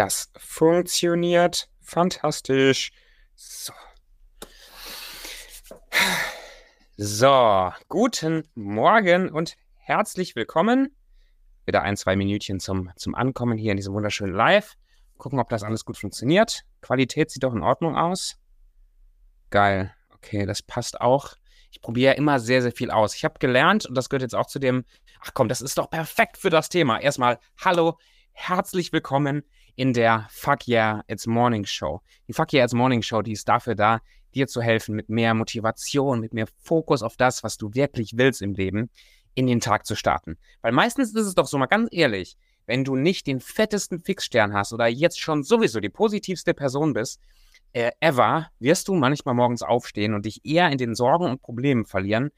Das funktioniert fantastisch. So. So, guten Morgen und herzlich willkommen. Wieder ein, zwei Minütchen zum, zum Ankommen hier in diesem wunderschönen Live. Gucken, ob das alles gut funktioniert. Qualität sieht doch in Ordnung aus. Geil. Okay, das passt auch. Ich probiere immer sehr, sehr viel aus. Ich habe gelernt, und das gehört jetzt auch zu dem, ach komm, das ist doch perfekt für das Thema. Erstmal, hallo, herzlich willkommen in der Fuck Yeah, It's Morning Show. Die Fuck Yeah, It's Morning Show, die ist dafür da, dir zu helfen, mit mehr Motivation, mit mehr Fokus auf das, was du wirklich willst im Leben, in den Tag zu starten. Weil meistens ist es doch so mal ganz ehrlich, wenn du nicht den fettesten Fixstern hast oder jetzt schon sowieso die positivste Person bist, äh, ever, wirst du manchmal morgens aufstehen und dich eher in den Sorgen und Problemen verlieren,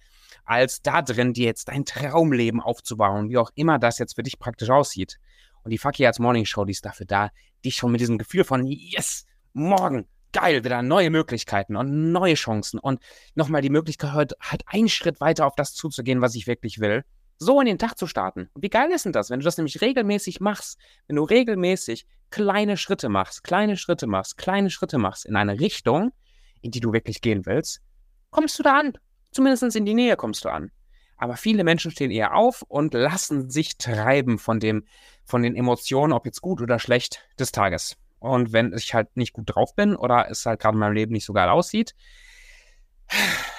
als da drin dir jetzt dein Traumleben aufzubauen, wie auch immer das jetzt für dich praktisch aussieht. Und die Fucky als Morning Show, die ist dafür da, dich schon mit diesem Gefühl von Yes, morgen, geil, wieder neue Möglichkeiten und neue Chancen und nochmal die Möglichkeit, halt einen Schritt weiter auf das zuzugehen, was ich wirklich will, so in den Tag zu starten. Und wie geil ist denn das, wenn du das nämlich regelmäßig machst, wenn du regelmäßig kleine Schritte machst, kleine Schritte machst, kleine Schritte machst in eine Richtung, in die du wirklich gehen willst, kommst du da an. Zumindest in die Nähe kommst du an. Aber viele Menschen stehen eher auf und lassen sich treiben von dem, von den Emotionen, ob jetzt gut oder schlecht, des Tages. Und wenn ich halt nicht gut drauf bin oder es halt gerade in meinem Leben nicht so geil aussieht,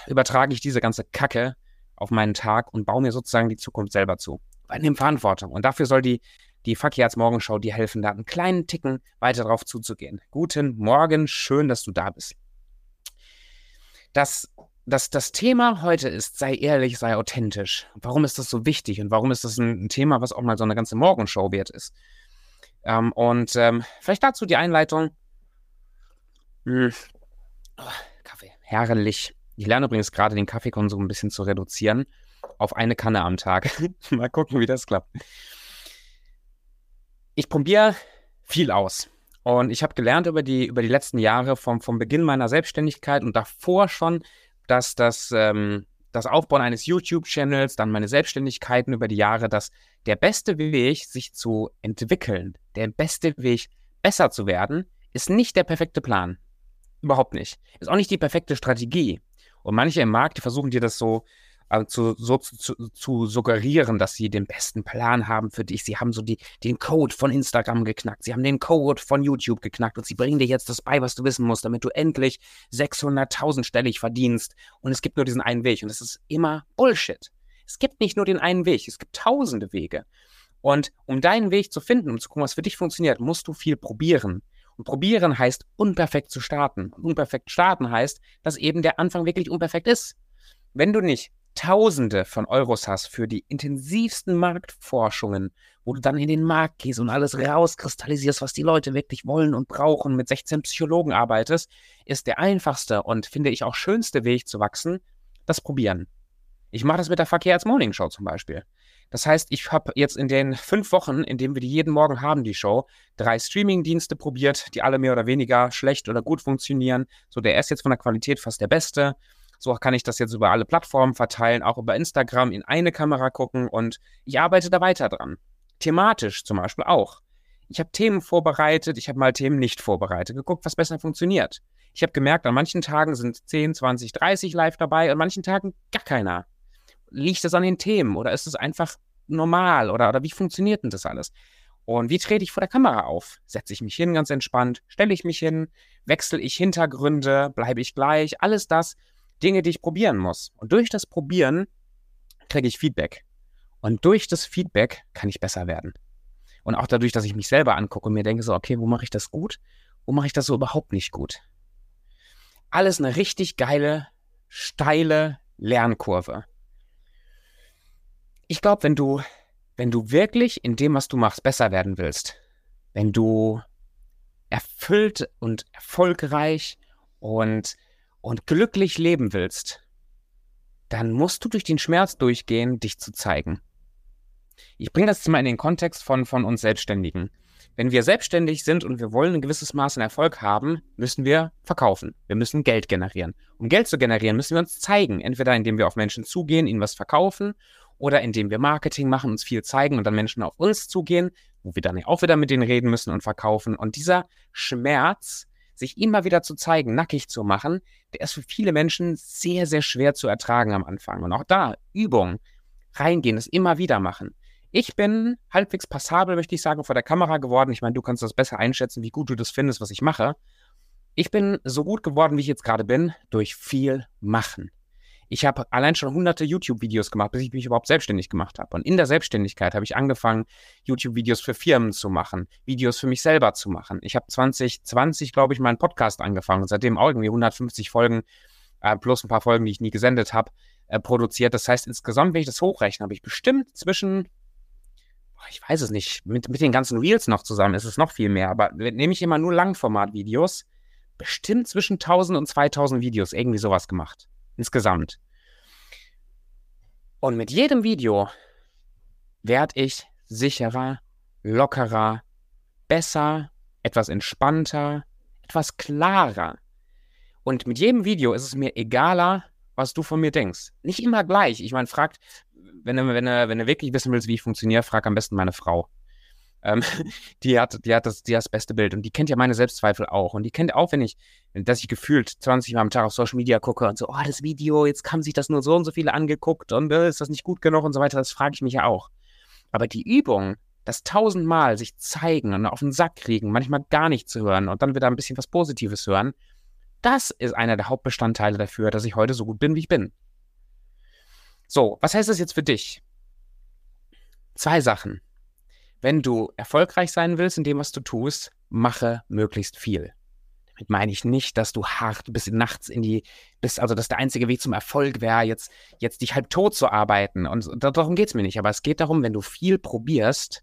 übertrage ich diese ganze Kacke auf meinen Tag und baue mir sozusagen die Zukunft selber zu. Dem Verantwortung. Und dafür soll die, die Verkehrsmorgenschau dir helfen, da einen kleinen Ticken weiter drauf zuzugehen. Guten Morgen, schön, dass du da bist. Das, das, das Thema heute ist, sei ehrlich, sei authentisch. Warum ist das so wichtig und warum ist das ein, ein Thema, was auch mal so eine ganze Morgenshow wert ist? Ähm, und ähm, vielleicht dazu die Einleitung. Hm. Oh, Kaffee, herrlich. Ich lerne übrigens gerade den Kaffeekonsum ein bisschen zu reduzieren auf eine Kanne am Tag. Mal gucken, wie das klappt. Ich probiere viel aus. Und ich habe gelernt über die, über die letzten Jahre vom, vom Beginn meiner Selbstständigkeit und davor schon, dass das, ähm, das Aufbauen eines YouTube-Channels, dann meine Selbstständigkeiten über die Jahre, dass der beste Weg, sich zu entwickeln, der beste Weg, besser zu werden, ist nicht der perfekte Plan. Überhaupt nicht. Ist auch nicht die perfekte Strategie. Und manche im Markt, versuchen dir das so, äh, zu, so zu, zu, suggerieren, dass sie den besten Plan haben für dich. Sie haben so die, den Code von Instagram geknackt. Sie haben den Code von YouTube geknackt und sie bringen dir jetzt das bei, was du wissen musst, damit du endlich 600.000 stellig verdienst. Und es gibt nur diesen einen Weg. Und es ist immer Bullshit. Es gibt nicht nur den einen Weg. Es gibt tausende Wege. Und um deinen Weg zu finden, um zu gucken, was für dich funktioniert, musst du viel probieren. Und probieren heißt, unperfekt zu starten. Und unperfekt starten heißt, dass eben der Anfang wirklich unperfekt ist. Wenn du nicht Tausende von Euros hast für die intensivsten Marktforschungen, wo du dann in den Markt gehst und alles rauskristallisierst, was die Leute wirklich wollen und brauchen, mit 16 Psychologen arbeitest, ist der einfachste und finde ich auch schönste Weg zu wachsen, das Probieren. Ich mache das mit der Verkehrs-Morning-Show zum Beispiel. Das heißt, ich habe jetzt in den fünf Wochen, in denen wir die jeden Morgen haben, die Show, drei Streaming-Dienste probiert, die alle mehr oder weniger schlecht oder gut funktionieren. So, der ist jetzt von der Qualität fast der beste. So kann ich das jetzt über alle Plattformen verteilen, auch über Instagram in eine Kamera gucken und ich arbeite da weiter dran. Thematisch zum Beispiel auch. Ich habe Themen vorbereitet, ich habe mal Themen nicht vorbereitet, geguckt, was besser funktioniert. Ich habe gemerkt, an manchen Tagen sind 10, 20, 30 live dabei, an manchen Tagen gar keiner liegt es an den Themen oder ist es einfach normal oder, oder wie funktioniert denn das alles? Und wie trete ich vor der Kamera auf? Setze ich mich hin ganz entspannt? Stelle ich mich hin? Wechsle ich Hintergründe? Bleibe ich gleich? Alles das Dinge, die ich probieren muss. Und durch das Probieren kriege ich Feedback. Und durch das Feedback kann ich besser werden. Und auch dadurch, dass ich mich selber angucke und mir denke so, okay, wo mache ich das gut? Wo mache ich das so überhaupt nicht gut? Alles eine richtig geile, steile Lernkurve ich glaube, wenn du, wenn du wirklich in dem, was du machst, besser werden willst, wenn du erfüllt und erfolgreich und, und glücklich leben willst, dann musst du durch den Schmerz durchgehen, dich zu zeigen. Ich bringe das jetzt mal in den Kontext von, von uns Selbstständigen. Wenn wir selbstständig sind und wir wollen ein gewisses Maß an Erfolg haben, müssen wir verkaufen. Wir müssen Geld generieren. Um Geld zu generieren, müssen wir uns zeigen. Entweder indem wir auf Menschen zugehen, ihnen was verkaufen oder indem wir Marketing machen, uns viel zeigen und dann Menschen auf uns zugehen, wo wir dann auch wieder mit denen reden müssen und verkaufen. Und dieser Schmerz, sich immer wieder zu zeigen, nackig zu machen, der ist für viele Menschen sehr, sehr schwer zu ertragen am Anfang. Und auch da Übung, reingehen, das immer wieder machen. Ich bin halbwegs passabel, möchte ich sagen, vor der Kamera geworden. Ich meine, du kannst das besser einschätzen, wie gut du das findest, was ich mache. Ich bin so gut geworden, wie ich jetzt gerade bin, durch viel Machen. Ich habe allein schon hunderte YouTube-Videos gemacht, bis ich mich überhaupt selbstständig gemacht habe. Und in der Selbstständigkeit habe ich angefangen, YouTube-Videos für Firmen zu machen, Videos für mich selber zu machen. Ich habe 2020, glaube ich, meinen Podcast angefangen und seitdem auch irgendwie 150 Folgen, äh, plus ein paar Folgen, die ich nie gesendet habe, äh, produziert. Das heißt, insgesamt, wenn ich das hochrechne, habe ich bestimmt zwischen ich weiß es nicht, mit, mit den ganzen Reels noch zusammen ist es noch viel mehr, aber nehme ich immer nur Langformat-Videos, bestimmt zwischen 1000 und 2000 Videos, irgendwie sowas gemacht. Insgesamt. Und mit jedem Video werde ich sicherer, lockerer, besser, etwas entspannter, etwas klarer. Und mit jedem Video ist es mir egaler, was du von mir denkst. Nicht immer gleich. Ich meine, fragt, wenn du, wenn, du, wenn du wirklich wissen willst, wie ich funktioniere, frag am besten meine Frau. Ähm, die, hat, die, hat das, die hat das beste Bild und die kennt ja meine Selbstzweifel auch. Und die kennt auch, wenn ich, dass ich gefühlt 20 Mal am Tag auf Social Media gucke und so, oh, das Video, jetzt haben sich das nur so und so viele angeguckt und äh, ist das nicht gut genug und so weiter, das frage ich mich ja auch. Aber die Übung, das tausendmal sich zeigen und auf den Sack kriegen, manchmal gar nicht zu hören und dann wieder ein bisschen was Positives hören, das ist einer der Hauptbestandteile dafür, dass ich heute so gut bin, wie ich bin. So, was heißt das jetzt für dich? Zwei Sachen. Wenn du erfolgreich sein willst in dem, was du tust, mache möglichst viel. Damit meine ich nicht, dass du hart bis nachts in die, bist, also dass der einzige Weg zum Erfolg wäre, jetzt, jetzt dich halb tot zu arbeiten. Und darum geht es mir nicht. Aber es geht darum, wenn du viel probierst,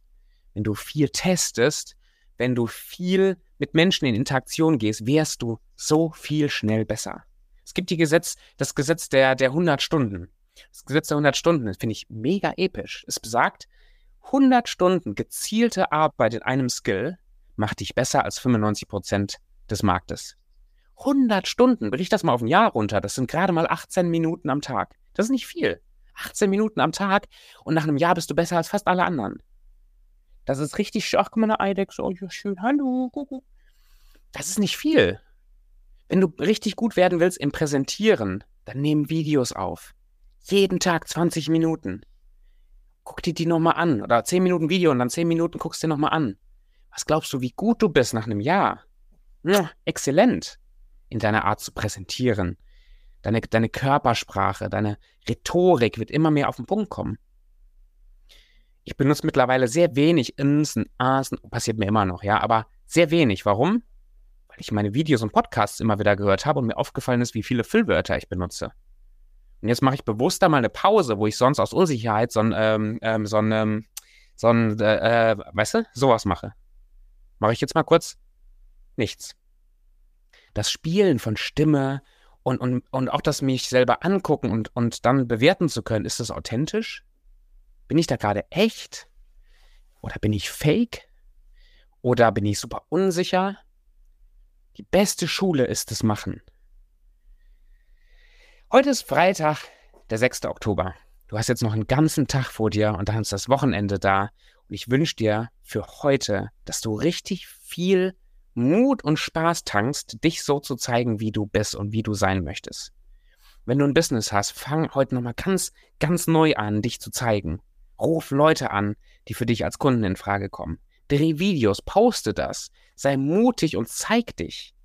wenn du viel testest, wenn du viel mit Menschen in Interaktion gehst, wärst du so viel schnell besser. Es gibt die Gesetz, das Gesetz der, der 100 Stunden. Das Gesetz der 100 Stunden, das finde ich mega episch. Es besagt, 100 Stunden gezielte Arbeit in einem Skill macht dich besser als 95 Prozent des Marktes. 100 Stunden, brich das mal auf ein Jahr runter, das sind gerade mal 18 Minuten am Tag. Das ist nicht viel. 18 Minuten am Tag und nach einem Jahr bist du besser als fast alle anderen. Das ist richtig schön. Ach, guck mal, eine Eidechse. Oh, ja, schön. Hallo. Kuckuck. Das ist nicht viel. Wenn du richtig gut werden willst im Präsentieren, dann nehmen Videos auf. Jeden Tag 20 Minuten. Guck dir die nochmal an. Oder 10 Minuten Video und dann 10 Minuten guckst du dir nochmal an. Was glaubst du, wie gut du bist nach einem Jahr? Ja, exzellent in deiner Art zu präsentieren. Deine, deine Körpersprache, deine Rhetorik wird immer mehr auf den Punkt kommen. Ich benutze mittlerweile sehr wenig Ins und As, passiert mir immer noch, ja, aber sehr wenig. Warum? Weil ich meine Videos und Podcasts immer wieder gehört habe und mir aufgefallen ist, wie viele Füllwörter ich benutze. Und jetzt mache ich bewusst da mal eine Pause, wo ich sonst aus Unsicherheit so ein, ähm, ähm, so ein, ähm, so ein äh, äh, weißt du, sowas mache. Mache ich jetzt mal kurz nichts. Das Spielen von Stimme und, und, und auch das mich selber angucken und, und dann bewerten zu können, ist das authentisch? Bin ich da gerade echt? Oder bin ich fake? Oder bin ich super unsicher? Die beste Schule ist das Machen. Heute ist Freitag, der 6. Oktober. Du hast jetzt noch einen ganzen Tag vor dir und dann ist das Wochenende da. Und ich wünsche dir für heute, dass du richtig viel Mut und Spaß tankst, dich so zu zeigen, wie du bist und wie du sein möchtest. Wenn du ein Business hast, fang heute nochmal ganz, ganz neu an, dich zu zeigen. Ruf Leute an, die für dich als Kunden in Frage kommen. Dreh Videos, poste das. Sei mutig und zeig dich.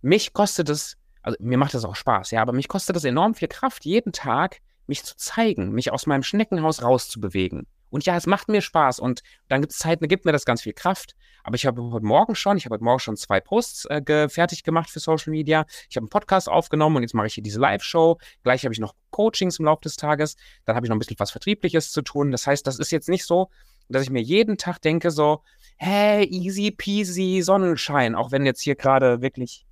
Mich kostet es, also mir macht das auch Spaß, ja, aber mich kostet es enorm viel Kraft, jeden Tag mich zu zeigen, mich aus meinem Schneckenhaus rauszubewegen. Und ja, es macht mir Spaß und dann gibt es Zeiten, da gibt mir das ganz viel Kraft. Aber ich habe heute Morgen schon, ich habe heute Morgen schon zwei Posts äh, ge fertig gemacht für Social Media. Ich habe einen Podcast aufgenommen und jetzt mache ich hier diese Live-Show. Gleich habe ich noch Coachings im Laufe des Tages. Dann habe ich noch ein bisschen was Vertriebliches zu tun. Das heißt, das ist jetzt nicht so, dass ich mir jeden Tag denke so, hey, easy peasy, Sonnenschein, auch wenn jetzt hier gerade wirklich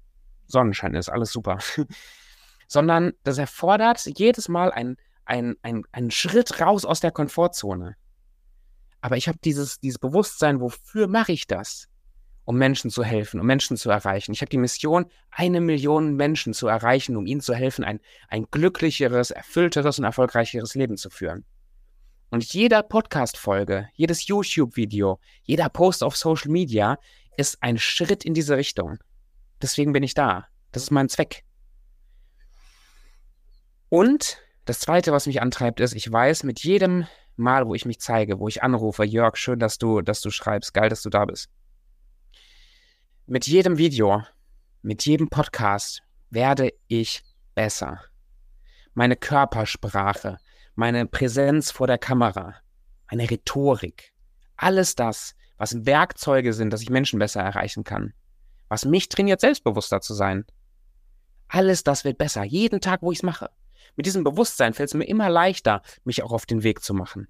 Sonnenschein ist, alles super. Sondern das erfordert jedes Mal einen ein, ein, ein Schritt raus aus der Komfortzone. Aber ich habe dieses, dieses Bewusstsein, wofür mache ich das? Um Menschen zu helfen, um Menschen zu erreichen. Ich habe die Mission, eine Million Menschen zu erreichen, um ihnen zu helfen, ein, ein glücklicheres, erfüllteres und erfolgreicheres Leben zu führen. Und jeder Podcast-Folge, jedes YouTube-Video, jeder Post auf Social Media ist ein Schritt in diese Richtung. Deswegen bin ich da. Das ist mein Zweck. Und das Zweite, was mich antreibt, ist, ich weiß, mit jedem Mal, wo ich mich zeige, wo ich anrufe, Jörg, schön, dass du, dass du schreibst, geil, dass du da bist. Mit jedem Video, mit jedem Podcast werde ich besser. Meine Körpersprache, meine Präsenz vor der Kamera, meine Rhetorik, alles das, was Werkzeuge sind, dass ich Menschen besser erreichen kann, was mich trainiert, selbstbewusster zu sein. Alles das wird besser, jeden Tag, wo ich es mache. Mit diesem Bewusstsein fällt es mir immer leichter, mich auch auf den Weg zu machen.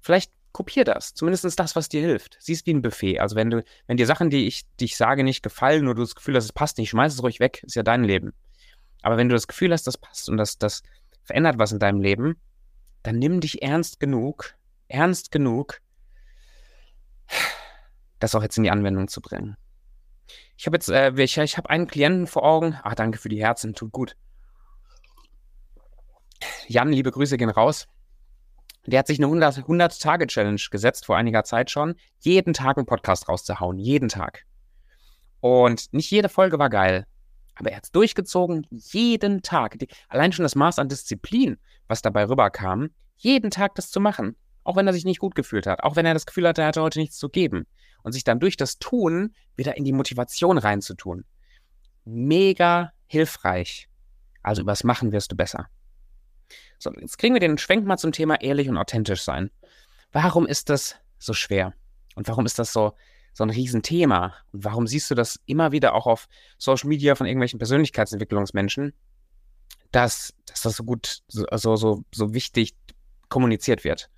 Vielleicht kopier das, zumindest das, was dir hilft. Siehst wie ein Buffet. Also wenn du, wenn dir Sachen, die ich, die ich sage, nicht gefallen oder du das Gefühl hast, es passt nicht, schmeiß es ruhig weg, ist ja dein Leben. Aber wenn du das Gefühl hast, das passt und das, das verändert was in deinem Leben, dann nimm dich ernst genug, ernst genug, das auch jetzt in die Anwendung zu bringen. Ich habe jetzt, äh, ich, ich habe einen Klienten vor Augen. Ah, danke für die Herzen, tut gut. Jan, liebe Grüße gehen raus. Der hat sich eine 100-Tage-Challenge gesetzt vor einiger Zeit schon, jeden Tag einen Podcast rauszuhauen. Jeden Tag. Und nicht jede Folge war geil. Aber er hat es durchgezogen, jeden Tag. Die, allein schon das Maß an Disziplin, was dabei rüberkam, jeden Tag das zu machen. Auch wenn er sich nicht gut gefühlt hat. Auch wenn er das Gefühl hatte, er hatte heute nichts zu geben. Und sich dann durch das Tun wieder in die Motivation reinzutun. Mega hilfreich. Also übers Machen wirst du besser. So, jetzt kriegen wir den Schwenk mal zum Thema ehrlich und authentisch sein. Warum ist das so schwer? Und warum ist das so, so ein Riesenthema? Und warum siehst du das immer wieder auch auf Social Media von irgendwelchen Persönlichkeitsentwicklungsmenschen, dass, dass das so gut, so, so, so wichtig kommuniziert wird?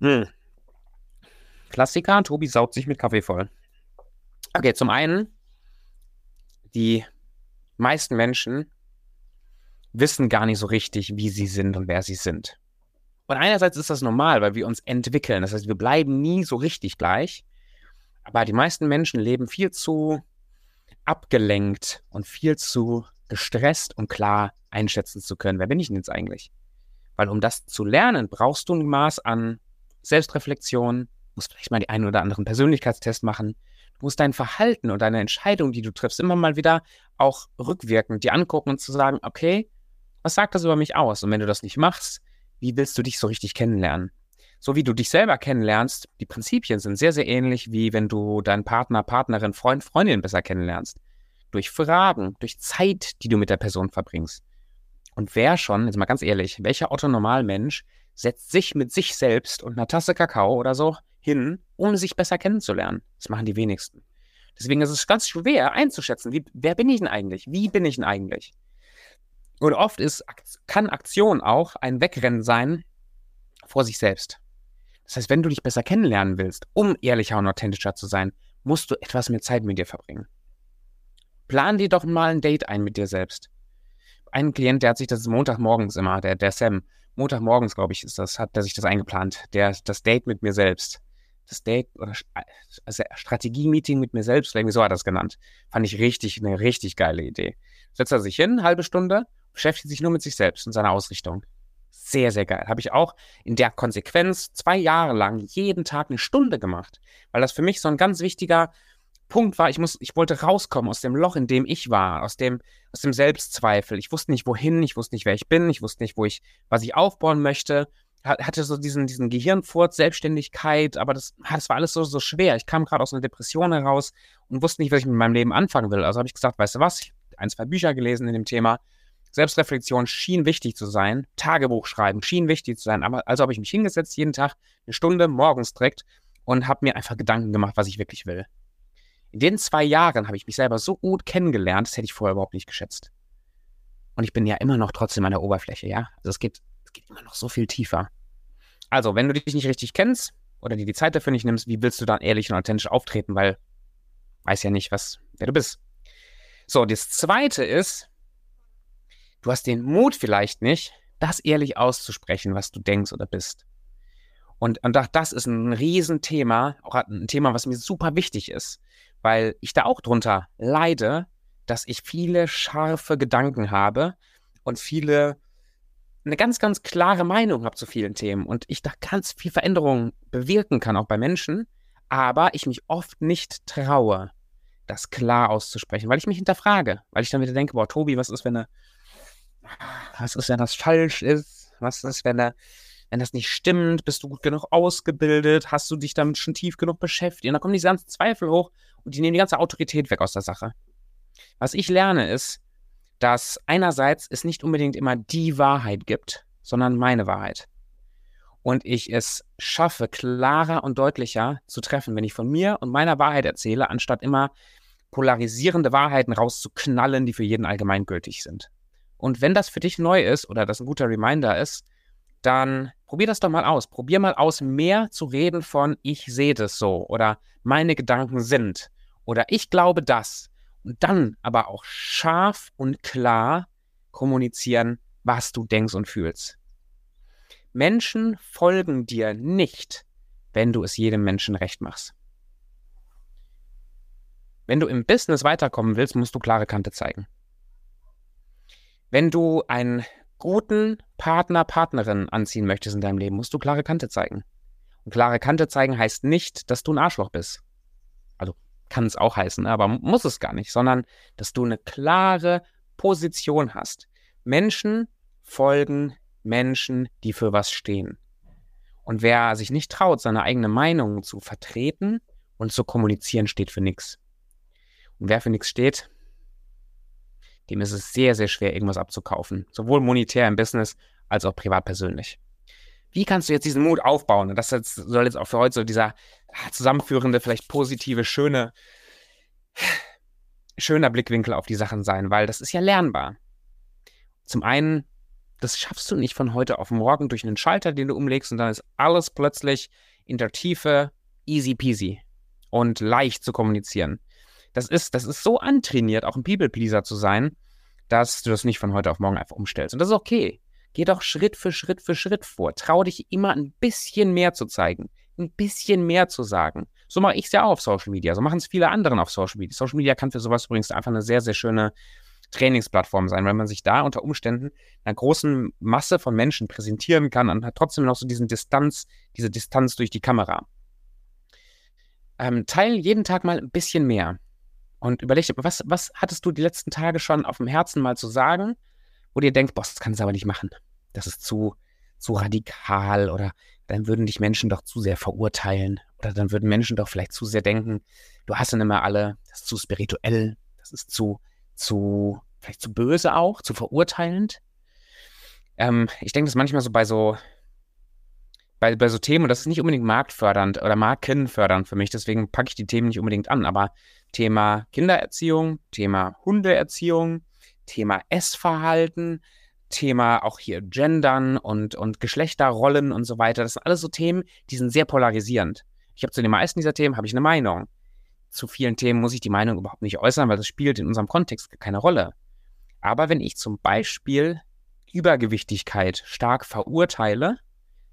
Hm. Klassiker, Tobi saugt sich mit Kaffee voll. Okay, zum einen, die meisten Menschen wissen gar nicht so richtig, wie sie sind und wer sie sind. Und einerseits ist das normal, weil wir uns entwickeln. Das heißt, wir bleiben nie so richtig gleich. Aber die meisten Menschen leben viel zu abgelenkt und viel zu gestresst, um klar einschätzen zu können, wer bin ich denn jetzt eigentlich? Weil um das zu lernen, brauchst du ein Maß an Selbstreflexion, musst vielleicht mal die einen oder anderen Persönlichkeitstest machen. Du musst dein Verhalten und deine Entscheidung, die du triffst, immer mal wieder auch rückwirkend dir angucken und zu sagen, okay, was sagt das über mich aus? Und wenn du das nicht machst, wie willst du dich so richtig kennenlernen? So wie du dich selber kennenlernst, die Prinzipien sind sehr, sehr ähnlich, wie wenn du deinen Partner, Partnerin, Freund, Freundin besser kennenlernst. Durch Fragen, durch Zeit, die du mit der Person verbringst. Und wer schon, jetzt mal ganz ehrlich, welcher Otto-Normalmensch setzt sich mit sich selbst und einer Tasse Kakao oder so hin, um sich besser kennenzulernen? Das machen die wenigsten. Deswegen ist es ganz schwer einzuschätzen, wie, wer bin ich denn eigentlich? Wie bin ich denn eigentlich? Und oft ist, kann Aktion auch ein Wegrennen sein vor sich selbst. Das heißt, wenn du dich besser kennenlernen willst, um ehrlicher und authentischer zu sein, musst du etwas mehr Zeit mit dir verbringen. Plan dir doch mal ein Date ein mit dir selbst. Ein Klient, der hat sich das Montagmorgens immer, der, der Sam, Montagmorgens, glaube ich, ist das, hat der sich das eingeplant, der, das Date mit mir selbst. Das Date oder also Strategie-Meeting mit mir selbst, irgendwie so hat er das genannt. Fand ich richtig, eine richtig geile Idee. Setzt er sich hin, halbe Stunde, beschäftigt sich nur mit sich selbst und seiner Ausrichtung. Sehr, sehr geil. Habe ich auch in der Konsequenz zwei Jahre lang jeden Tag eine Stunde gemacht, weil das für mich so ein ganz wichtiger Punkt war. Ich muss, ich wollte rauskommen aus dem Loch, in dem ich war, aus dem, aus dem Selbstzweifel. Ich wusste nicht wohin, ich wusste nicht, wer ich bin, ich wusste nicht, wo ich, was ich aufbauen möchte. Hatte so diesen, diesen Gehirnfurz, Selbstständigkeit, aber das, das war alles so, so schwer. Ich kam gerade aus einer Depression heraus und wusste nicht, was ich mit meinem Leben anfangen will. Also habe ich gesagt, weißt du was, ich habe ein, zwei Bücher gelesen in dem Thema Selbstreflexion schien wichtig zu sein, Tagebuch schreiben schien wichtig zu sein, aber also habe ich mich hingesetzt jeden Tag eine Stunde morgens direkt und habe mir einfach Gedanken gemacht, was ich wirklich will. In den zwei Jahren habe ich mich selber so gut kennengelernt, das hätte ich vorher überhaupt nicht geschätzt. Und ich bin ja immer noch trotzdem an der Oberfläche, ja? Also es geht, es geht immer noch so viel tiefer. Also, wenn du dich nicht richtig kennst oder dir die Zeit dafür nicht nimmst, wie willst du dann ehrlich und authentisch auftreten, weil weiß ja nicht, was, wer du bist. So, das zweite ist, Du hast den Mut vielleicht nicht, das ehrlich auszusprechen, was du denkst oder bist. Und, und das ist ein Riesenthema, auch ein Thema, was mir super wichtig ist, weil ich da auch drunter leide, dass ich viele scharfe Gedanken habe und viele eine ganz, ganz klare Meinung habe zu vielen Themen und ich da ganz viel Veränderung bewirken kann, auch bei Menschen, aber ich mich oft nicht traue, das klar auszusprechen, weil ich mich hinterfrage, weil ich dann wieder denke, boah, Tobi, was ist, wenn er, was ist, wenn das falsch ist? Was ist, wenn er, wenn das nicht stimmt? Bist du gut genug ausgebildet? Hast du dich damit schon tief genug beschäftigt? Und dann kommen diese ganzen Zweifel hoch und die nehmen die ganze Autorität weg aus der Sache. Was ich lerne ist, dass einerseits es nicht unbedingt immer die Wahrheit gibt, sondern meine Wahrheit. Und ich es schaffe, klarer und deutlicher zu treffen, wenn ich von mir und meiner Wahrheit erzähle, anstatt immer polarisierende Wahrheiten rauszuknallen, die für jeden allgemeingültig sind. Und wenn das für dich neu ist oder das ein guter Reminder ist, dann probier das doch mal aus. Probier mal aus, mehr zu reden von ich sehe das so oder meine Gedanken sind oder ich glaube das und dann aber auch scharf und klar kommunizieren, was du denkst und fühlst. Menschen folgen dir nicht, wenn du es jedem Menschen recht machst. Wenn du im Business weiterkommen willst, musst du klare Kante zeigen. Wenn du einen guten Partner, Partnerin anziehen möchtest in deinem Leben, musst du klare Kante zeigen. Und klare Kante zeigen heißt nicht, dass du ein Arschloch bist. Also kann es auch heißen, aber muss es gar nicht, sondern dass du eine klare Position hast. Menschen folgen Menschen, die für was stehen. Und wer sich nicht traut, seine eigene Meinung zu vertreten und zu kommunizieren, steht für nichts. Und wer für nichts steht, dem ist es sehr, sehr schwer, irgendwas abzukaufen. Sowohl monetär im Business als auch privat persönlich. Wie kannst du jetzt diesen Mut aufbauen? Und das soll jetzt auch für heute so dieser ah, zusammenführende, vielleicht positive, schöne, schöner Blickwinkel auf die Sachen sein, weil das ist ja lernbar. Zum einen, das schaffst du nicht von heute auf morgen durch einen Schalter, den du umlegst und dann ist alles plötzlich in der Tiefe easy peasy und leicht zu kommunizieren. Das ist, das ist so antrainiert, auch ein People-Pleaser zu sein, dass du das nicht von heute auf morgen einfach umstellst. Und das ist okay. Geh doch Schritt für Schritt für Schritt vor. Trau dich immer ein bisschen mehr zu zeigen, ein bisschen mehr zu sagen. So mache ich es ja auch auf Social Media. So machen es viele anderen auf Social Media. Social Media kann für sowas übrigens einfach eine sehr, sehr schöne Trainingsplattform sein, weil man sich da unter Umständen einer großen Masse von Menschen präsentieren kann und hat trotzdem noch so diesen Distanz, diese Distanz durch die Kamera. Ähm, teil jeden Tag mal ein bisschen mehr und überleg was, was hattest du die letzten Tage schon auf dem Herzen mal zu sagen wo dir denkt, boah, das kannst du aber nicht machen. Das ist zu, zu radikal oder dann würden dich Menschen doch zu sehr verurteilen oder dann würden Menschen doch vielleicht zu sehr denken, du hast dann immer alle, das ist zu spirituell, das ist zu, zu, vielleicht zu böse auch, zu verurteilend. Ähm, ich denke das manchmal so bei so, bei, bei so Themen, und das ist nicht unbedingt marktfördernd oder markenfördernd für mich, deswegen packe ich die Themen nicht unbedingt an, aber Thema Kindererziehung, Thema Hundeerziehung, Thema Essverhalten, Thema auch hier Gendern und, und Geschlechterrollen und so weiter. Das sind alles so Themen, die sind sehr polarisierend. Ich habe zu den meisten dieser Themen habe ich eine Meinung. Zu vielen Themen muss ich die Meinung überhaupt nicht äußern, weil das spielt in unserem Kontext keine Rolle. Aber wenn ich zum Beispiel Übergewichtigkeit stark verurteile,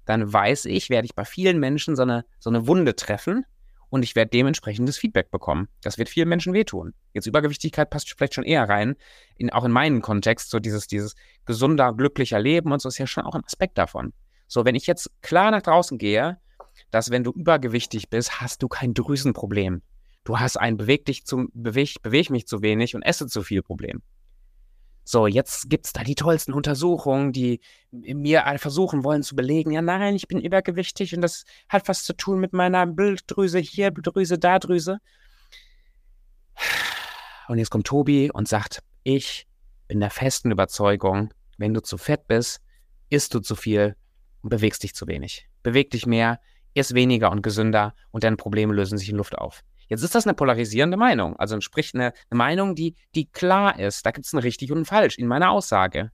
dann weiß ich, werde ich bei vielen Menschen so eine, so eine Wunde treffen, und ich werde dementsprechendes Feedback bekommen. Das wird vielen Menschen wehtun. Jetzt Übergewichtigkeit passt vielleicht schon eher rein, in, auch in meinen Kontext, so dieses, dieses gesunder, glücklicher Leben und so ist ja schon auch ein Aspekt davon. So, wenn ich jetzt klar nach draußen gehe, dass wenn du übergewichtig bist, hast du kein Drüsenproblem. Du hast ein beweg dich zu, beweg, beweg mich zu wenig und esse zu viel Problem. So, jetzt gibt es da die tollsten Untersuchungen, die mir versuchen wollen zu belegen, ja nein, ich bin übergewichtig und das hat was zu tun mit meiner Bilddrüse hier, Bilddrüse da, Drüse. Und jetzt kommt Tobi und sagt, ich bin der festen Überzeugung, wenn du zu fett bist, isst du zu viel und bewegst dich zu wenig. Beweg dich mehr, isst weniger und gesünder und deine Probleme lösen sich in Luft auf. Jetzt ist das eine polarisierende Meinung, also sprich eine, eine Meinung, die, die klar ist. Da gibt es ein richtig und ein falsch in meiner Aussage.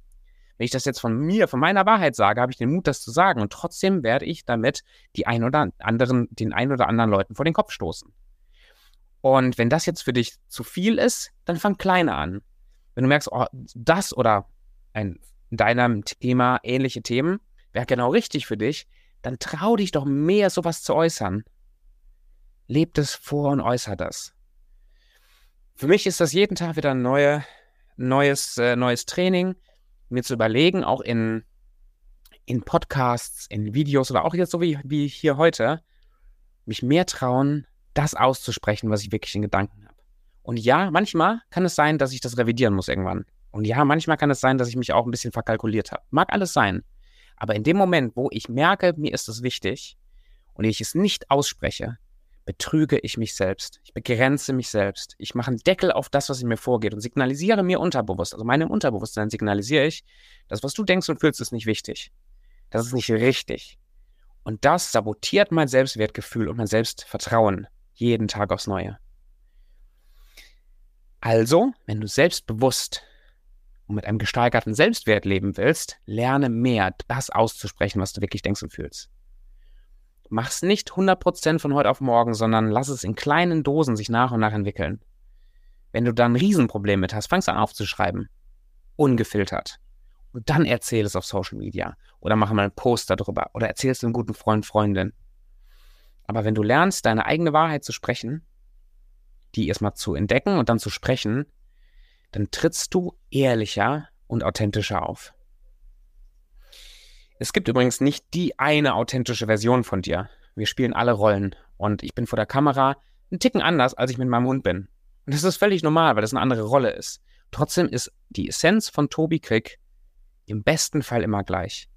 Wenn ich das jetzt von mir, von meiner Wahrheit sage, habe ich den Mut, das zu sagen. Und trotzdem werde ich damit die ein oder anderen, den ein oder anderen Leuten vor den Kopf stoßen. Und wenn das jetzt für dich zu viel ist, dann fang kleiner an. Wenn du merkst, oh, das oder ein, in deinem Thema ähnliche Themen wäre genau richtig für dich, dann trau dich doch mehr, sowas zu äußern lebt es vor und äußert das. Für mich ist das jeden Tag wieder ein neue, neues, äh, neues Training, mir zu überlegen, auch in in Podcasts, in Videos oder auch jetzt so wie, wie hier heute, mich mehr trauen, das auszusprechen, was ich wirklich in Gedanken habe. Und ja, manchmal kann es sein, dass ich das revidieren muss irgendwann. Und ja, manchmal kann es sein, dass ich mich auch ein bisschen verkalkuliert habe. Mag alles sein. Aber in dem Moment, wo ich merke, mir ist es wichtig und ich es nicht ausspreche, betrüge ich mich selbst. Ich begrenze mich selbst. Ich mache einen Deckel auf das, was in mir vorgeht und signalisiere mir unterbewusst. Also meinem Unterbewusstsein signalisiere ich, das, was du denkst und fühlst, ist nicht wichtig. Das ist nicht richtig. Und das sabotiert mein Selbstwertgefühl und mein Selbstvertrauen jeden Tag aufs Neue. Also, wenn du selbstbewusst und mit einem gesteigerten Selbstwert leben willst, lerne mehr, das auszusprechen, was du wirklich denkst und fühlst. Mach's nicht 100% von heute auf morgen, sondern lass es in kleinen Dosen sich nach und nach entwickeln. Wenn du da ein Riesenproblem mit hast, fangst an aufzuschreiben. Ungefiltert. Und dann erzähl es auf Social Media. Oder mach mal einen Post darüber. Oder erzähl es einem guten Freund, Freundin. Aber wenn du lernst, deine eigene Wahrheit zu sprechen, die erstmal zu entdecken und dann zu sprechen, dann trittst du ehrlicher und authentischer auf. Es gibt übrigens nicht die eine authentische Version von dir. Wir spielen alle Rollen und ich bin vor der Kamera einen Ticken anders, als ich mit meinem Hund bin. Und das ist völlig normal, weil das eine andere Rolle ist. Trotzdem ist die Essenz von Tobi Krieg im besten Fall immer gleich.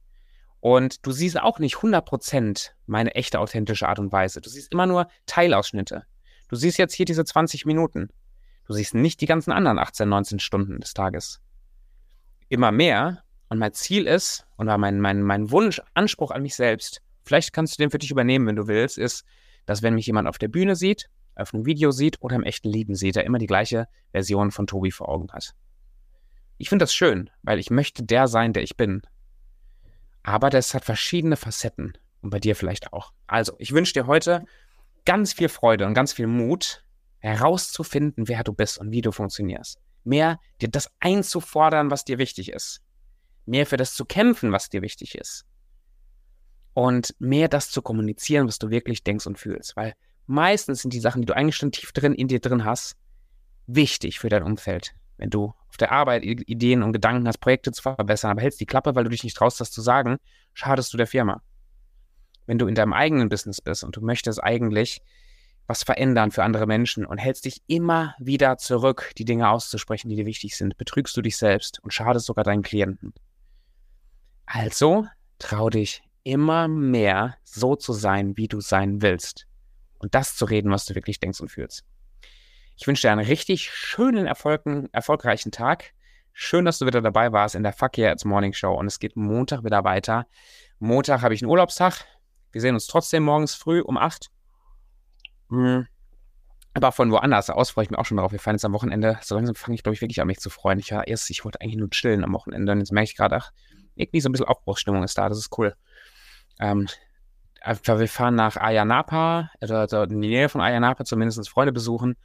Und du siehst auch nicht 100% meine echte authentische Art und Weise. Du siehst immer nur Teilausschnitte. Du siehst jetzt hier diese 20 Minuten. Du siehst nicht die ganzen anderen 18, 19 Stunden des Tages. Immer mehr und mein Ziel ist, und mein, mein, mein Wunsch, Anspruch an mich selbst, vielleicht kannst du den für dich übernehmen, wenn du willst, ist, dass wenn mich jemand auf der Bühne sieht, auf einem Video sieht oder im echten Leben sieht, er immer die gleiche Version von Tobi vor Augen hat. Ich finde das schön, weil ich möchte der sein, der ich bin. Aber das hat verschiedene Facetten und bei dir vielleicht auch. Also, ich wünsche dir heute ganz viel Freude und ganz viel Mut, herauszufinden, wer du bist und wie du funktionierst. Mehr dir das einzufordern, was dir wichtig ist mehr für das zu kämpfen, was dir wichtig ist. Und mehr das zu kommunizieren, was du wirklich denkst und fühlst. Weil meistens sind die Sachen, die du eigentlich schon tief drin in dir drin hast, wichtig für dein Umfeld. Wenn du auf der Arbeit Ideen und Gedanken hast, Projekte zu verbessern, aber hältst die Klappe, weil du dich nicht traust, das zu sagen, schadest du der Firma. Wenn du in deinem eigenen Business bist und du möchtest eigentlich was verändern für andere Menschen und hältst dich immer wieder zurück, die Dinge auszusprechen, die dir wichtig sind, betrügst du dich selbst und schadest sogar deinen Klienten. Also trau dich immer mehr so zu sein, wie du sein willst. Und das zu reden, was du wirklich denkst und fühlst. Ich wünsche dir einen richtig schönen, Erfolgen, erfolgreichen Tag. Schön, dass du wieder dabei warst in der Fuck Yeah It's Morning Show und es geht Montag wieder weiter. Montag habe ich einen Urlaubstag. Wir sehen uns trotzdem morgens früh um 8. Mhm. Aber von woanders aus freue ich mich auch schon darauf. Wir fahren jetzt am Wochenende. So langsam fange ich, glaube ich, wirklich an, mich zu freuen. Ich war erst, ich wollte eigentlich nur chillen am Wochenende und jetzt merke ich gerade, ach, irgendwie so ein bisschen Aufbruchsstimmung ist da. Das ist cool. Ähm, wir fahren nach Ayanapa, also, also in die Nähe von Ayanapa zumindest Freunde besuchen.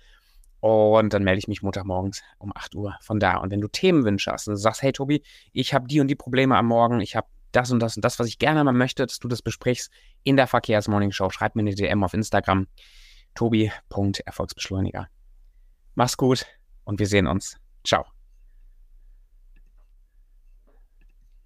Und dann melde ich mich Montagmorgens um 8 Uhr von da. Und wenn du Themenwünsche hast und sagst, hey Tobi, ich habe die und die Probleme am Morgen, ich habe das und das und das, was ich gerne mal möchte, dass du das besprichst in der Verkehrsmorning-Show, schreib mir eine DM auf Instagram, tobi.erfolgsbeschleuniger. Mach's gut und wir sehen uns. Ciao.